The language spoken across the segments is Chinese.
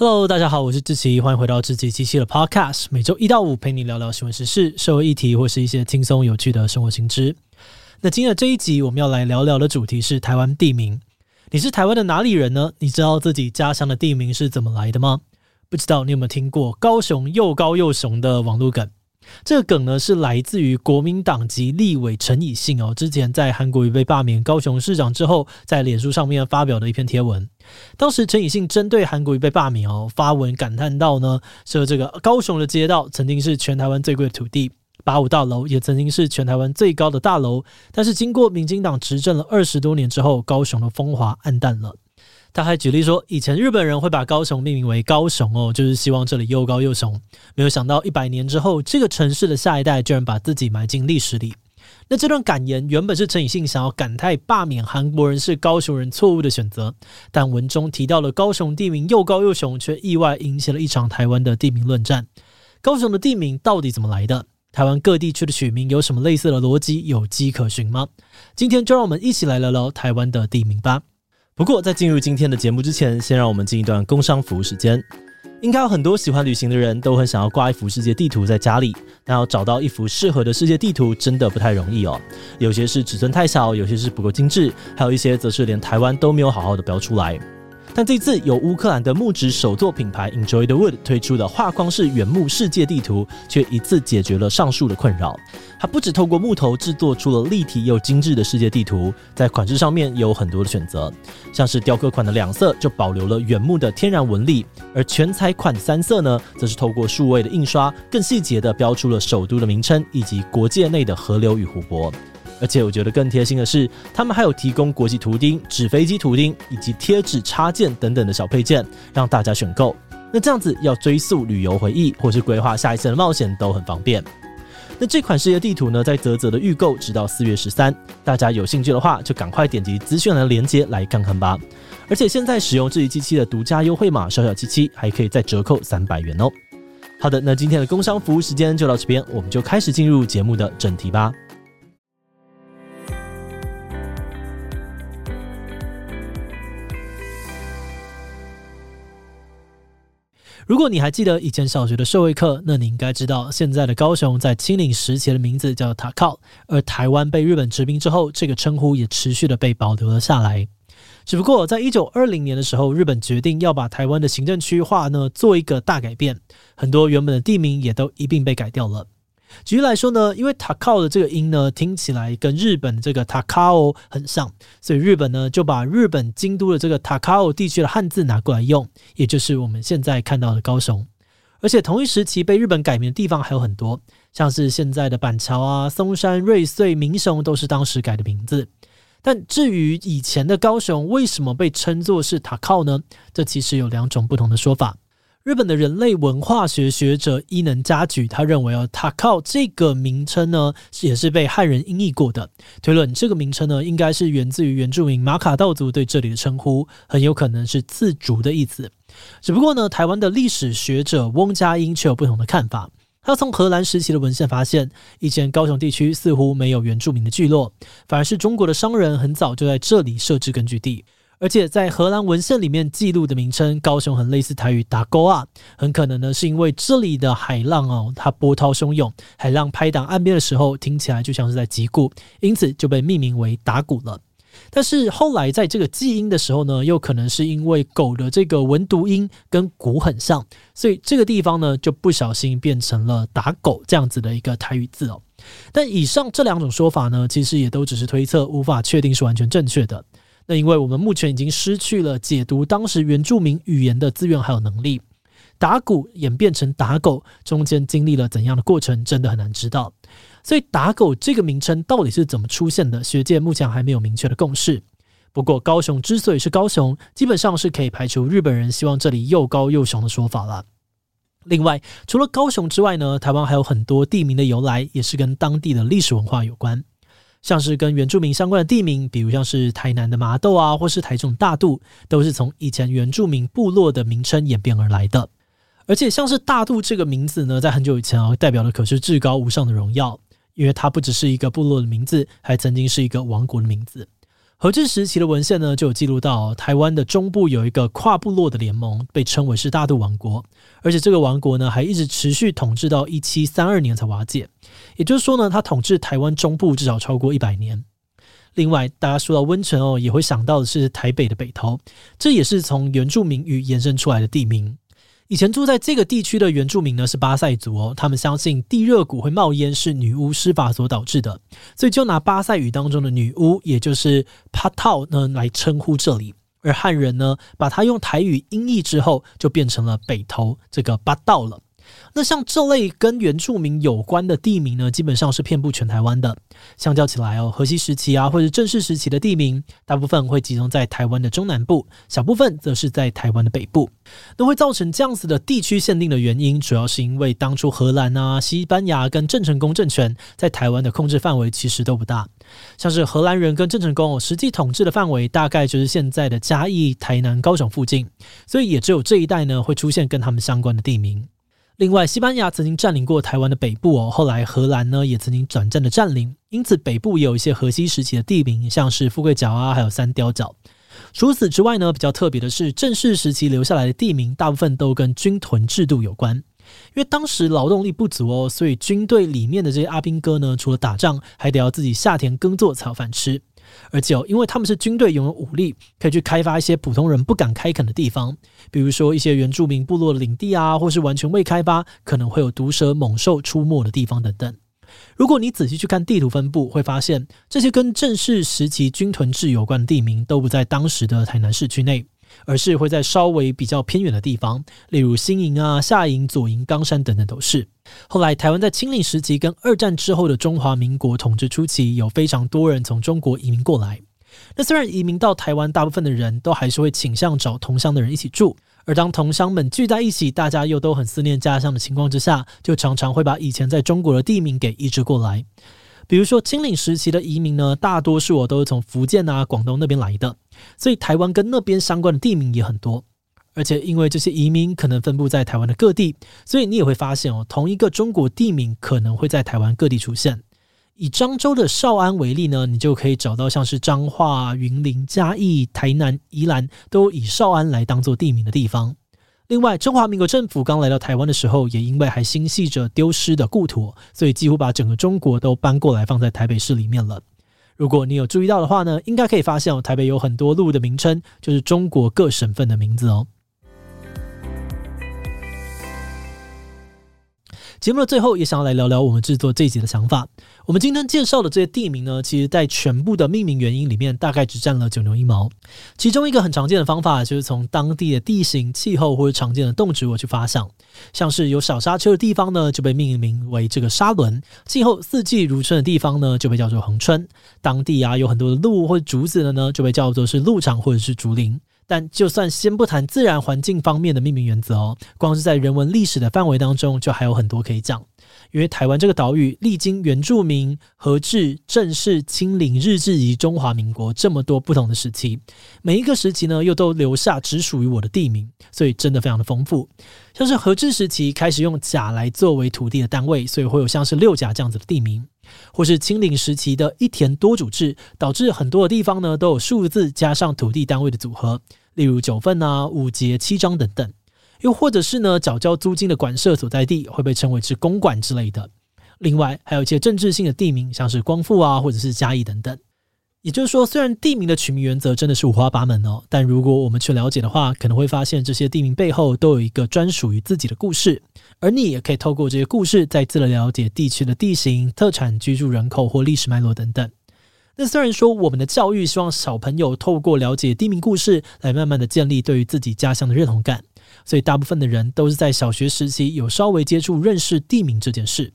Hello，大家好，我是志奇，欢迎回到志奇七七的 Podcast，每周一到五陪你聊聊新闻时事、社会议题或是一些轻松有趣的生活新知。那今天的这一集我们要来聊聊的主题是台湾地名。你是台湾的哪里人呢？你知道自己家乡的地名是怎么来的吗？不知道你有没有听过高雄又高又雄的网络梗？这个梗呢，是来自于国民党籍立委陈以信哦，之前在韩国瑜被罢免高雄市长之后，在脸书上面发表的一篇贴文。当时陈以信针对韩国瑜被罢免哦，发文感叹到呢，说这个高雄的街道曾经是全台湾最贵的土地，八五大楼也曾经是全台湾最高的大楼，但是经过民进党执政了二十多年之后，高雄的风华黯淡了。他还举例说，以前日本人会把高雄命名为高雄哦，就是希望这里又高又雄。没有想到一百年之后，这个城市的下一代居然把自己埋进历史里。那这段感言原本是陈以信想要感叹罢免韩国人是高雄人错误的选择，但文中提到了高雄地名又高又雄，却意外引起了一场台湾的地名论战。高雄的地名到底怎么来的？台湾各地区的取名有什么类似的逻辑？有迹可循吗？今天就让我们一起来聊聊台湾的地名吧。不过，在进入今天的节目之前，先让我们进一段工商服务时间。应该有很多喜欢旅行的人都很想要挂一幅世界地图在家里，但要找到一幅适合的世界地图真的不太容易哦。有些是尺寸太小，有些是不够精致，还有一些则是连台湾都没有好好的标出来。但这次由乌克兰的木质手作品牌 Enjoy the Wood 推出的画框式原木世界地图，却一次解决了上述的困扰。它不只透过木头制作出了立体又精致的世界地图，在款式上面也有很多的选择，像是雕刻款的两色就保留了原木的天然纹理，而全彩款三色呢，则是透过数位的印刷，更细节的标出了首都的名称以及国界内的河流与湖泊。而且我觉得更贴心的是，他们还有提供国际图钉、纸飞机图钉以及贴纸插件等等的小配件，让大家选购。那这样子要追溯旅游回忆，或是规划下一次的冒险都很方便。那这款世界地图呢，在泽泽的预购直到四月十三，大家有兴趣的话，就赶快点击资讯栏的链接来看看吧。而且现在使用这一机器的独家优惠码小小七七，还可以再折扣三百元哦。好的，那今天的工商服务时间就到这边，我们就开始进入节目的正题吧。如果你还记得以前小学的社会课，那你应该知道，现在的高雄在清领时期的名字叫塔靠，而台湾被日本殖民之后，这个称呼也持续的被保留了下来。只不过，在一九二零年的时候，日本决定要把台湾的行政区划呢做一个大改变，很多原本的地名也都一并被改掉了。举例来说呢，因为塔靠的这个音呢，听起来跟日本这个塔卡欧很像，所以日本呢就把日本京都的这个塔卡欧地区的汉字拿过来用，也就是我们现在看到的高雄。而且同一时期被日本改名的地方还有很多，像是现在的板桥啊、松山、瑞穗、民雄都是当时改的名字。但至于以前的高雄为什么被称作是塔靠呢？这其实有两种不同的说法。日本的人类文化学学者伊能嘉矩，他认为哦，塔靠这个名称呢，也是被汉人音译过的。推论这个名称呢，应该是源自于原住民马卡道族对这里的称呼，很有可能是自逐的意思。只不过呢，台湾的历史学者翁佳音却有不同的看法。他从荷兰时期的文献发现，以前高雄地区似乎没有原住民的聚落，反而是中国的商人很早就在这里设置根据地。而且在荷兰文献里面记录的名称，高雄很类似台语打勾啊，很可能呢是因为这里的海浪哦，它波涛汹涌，海浪拍打岸边的时候，听起来就像是在击鼓，因此就被命名为打鼓了。但是后来在这个记音的时候呢，又可能是因为狗的这个文读音跟鼓很像，所以这个地方呢就不小心变成了打狗这样子的一个台语字哦。但以上这两种说法呢，其实也都只是推测，无法确定是完全正确的。那因为我们目前已经失去了解读当时原住民语言的资源还有能力，打鼓演变成打狗，中间经历了怎样的过程，真的很难知道。所以打狗这个名称到底是怎么出现的，学界目前还没有明确的共识。不过高雄之所以是高雄，基本上是可以排除日本人希望这里又高又雄的说法了。另外，除了高雄之外呢，台湾还有很多地名的由来也是跟当地的历史文化有关。像是跟原住民相关的地名，比如像是台南的麻豆啊，或是台中大肚，都是从以前原住民部落的名称演变而来的。而且像是大肚这个名字呢，在很久以前啊，代表的可是至高无上的荣耀，因为它不只是一个部落的名字，还曾经是一个王国的名字。荷治时期的文献呢，就有记录到台湾的中部有一个跨部落的联盟，被称为是大肚王国，而且这个王国呢，还一直持续统治到一七三二年才瓦解。也就是说呢，他统治台湾中部至少超过一百年。另外，大家说到温泉哦，也会想到的是台北的北投，这也是从原住民语延伸出来的地名。以前住在这个地区的原住民呢，是巴塞族哦，他们相信地热谷会冒烟是女巫施法所导致的，所以就拿巴塞语当中的女巫，也就是帕套呢来称呼这里。而汉人呢，把它用台语音译之后，就变成了北投这个巴道了。那像这类跟原住民有关的地名呢，基本上是遍布全台湾的。相较起来哦，荷西时期啊，或者正式时期的地名，大部分会集中在台湾的中南部，小部分则是在台湾的北部。那会造成这样子的地区限定的原因，主要是因为当初荷兰啊、西班牙跟郑成功政权在台湾的控制范围其实都不大。像是荷兰人跟郑成功实际统治的范围，大概就是现在的嘉义、台南、高雄附近，所以也只有这一带呢会出现跟他们相关的地名。另外，西班牙曾经占领过台湾的北部哦，后来荷兰呢也曾经短暂的占领，因此北部也有一些荷西时期的地名，像是富贵角啊，还有三貂角。除此之外呢，比较特别的是，正式时期留下来的地名，大部分都跟军屯制度有关，因为当时劳动力不足哦，所以军队里面的这些阿兵哥呢，除了打仗，还得要自己下田耕作才有饭吃。而且哦，因为他们是军队，拥有武力，可以去开发一些普通人不敢开垦的地方，比如说一些原住民部落的领地啊，或是完全未开发，可能会有毒蛇猛兽出没的地方等等。如果你仔细去看地图分布，会发现这些跟正式时期军屯制有关的地名，都不在当时的台南市区内。而是会在稍微比较偏远的地方，例如新营啊、下营、左营、冈山等等都是。后来台湾在清领时期跟二战之后的中华民国统治初期，有非常多人从中国移民过来。那虽然移民到台湾，大部分的人都还是会倾向找同乡的人一起住，而当同乡们聚在一起，大家又都很思念家乡的情况之下，就常常会把以前在中国的地名给移植过来。比如说清领时期的移民呢，大多数我都是从福建啊、广东那边来的，所以台湾跟那边相关的地名也很多。而且因为这些移民可能分布在台湾的各地，所以你也会发现哦，同一个中国地名可能会在台湾各地出现。以漳州的绍安为例呢，你就可以找到像是彰化、云林、嘉义、台南、宜兰都以绍安来当做地名的地方。另外，中华民国政府刚来到台湾的时候，也因为还心系着丢失的故土，所以几乎把整个中国都搬过来放在台北市里面了。如果你有注意到的话呢，应该可以发现哦，台北有很多路的名称就是中国各省份的名字哦。节目的最后，也想要来聊聊我们制作这一集的想法。我们今天介绍的这些地名呢，其实在全部的命名原因里面，大概只占了九牛一毛。其中一个很常见的方法，就是从当地的地形、气候或者常见的动植物去发想。像是有小沙丘的地方呢，就被命名为这个沙轮；气候四季如春的地方呢，就被叫做恒春。当地啊有很多的鹿或者竹子的呢，就被叫做是鹿场或者是竹林。但就算先不谈自然环境方面的命名原则哦，光是在人文历史的范围当中，就还有很多可以讲。因为台湾这个岛屿历经原住民、荷治、正式、清领、日治以及中华民国这么多不同的时期，每一个时期呢，又都留下只属于我的地名，所以真的非常的丰富。像是荷治时期开始用甲来作为土地的单位，所以会有像是六甲这样子的地名。或是清零时期的一田多主制，导致很多的地方呢都有数字加上土地单位的组合，例如九份啊、五节、七章等等。又或者是呢，缴交租金的管社所在地会被称为是公馆之类的。另外还有一些政治性的地名，像是光复啊，或者是嘉义等等。也就是说，虽然地名的取名原则真的是五花八门哦，但如果我们去了解的话，可能会发现这些地名背后都有一个专属于自己的故事。而你也可以透过这些故事，再次的了解地区的地形、特产、居住人口或历史脉络等等。那虽然说我们的教育希望小朋友透过了解地名故事，来慢慢的建立对于自己家乡的认同感，所以大部分的人都是在小学时期有稍微接触认识地名这件事。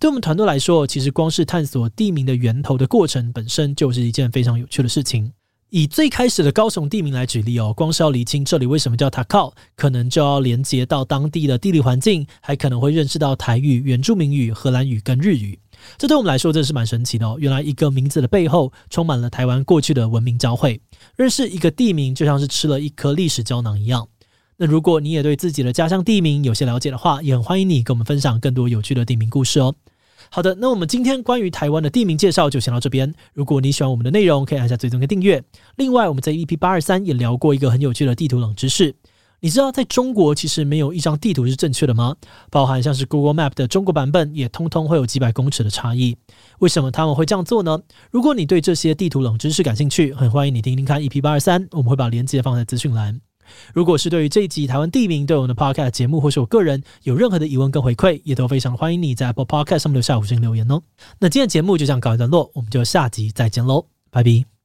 对我们团队来说，其实光是探索地名的源头的过程本身就是一件非常有趣的事情。以最开始的高雄地名来举例哦，光是要厘清这里为什么叫塔靠，可能就要连接到当地的地理环境，还可能会认识到台语、原住民语、荷兰语跟日语。这对我们来说真是蛮神奇的哦。原来一个名字的背后，充满了台湾过去的文明交汇。认识一个地名，就像是吃了一颗历史胶囊一样。那如果你也对自己的家乡地名有些了解的话，也很欢迎你跟我们分享更多有趣的地名故事哦。好的，那我们今天关于台湾的地名介绍就先到这边。如果你喜欢我们的内容，可以按下追踪跟订阅。另外，我们在 EP 八二三也聊过一个很有趣的地图冷知识。你知道在中国其实没有一张地图是正确的吗？包含像是 Google Map 的中国版本也通通会有几百公尺的差异。为什么他们会这样做呢？如果你对这些地图冷知识感兴趣，很欢迎你听听看 EP 八二三，我们会把链接放在资讯栏。如果是对于这一集台湾地名对我们的 Podcast 节目或是我个人有任何的疑问跟回馈，也都非常欢迎你在 Apple Podcast 上面留下五星留言哦。那今天节目就这样告一段落，我们就下集再见喽，拜拜。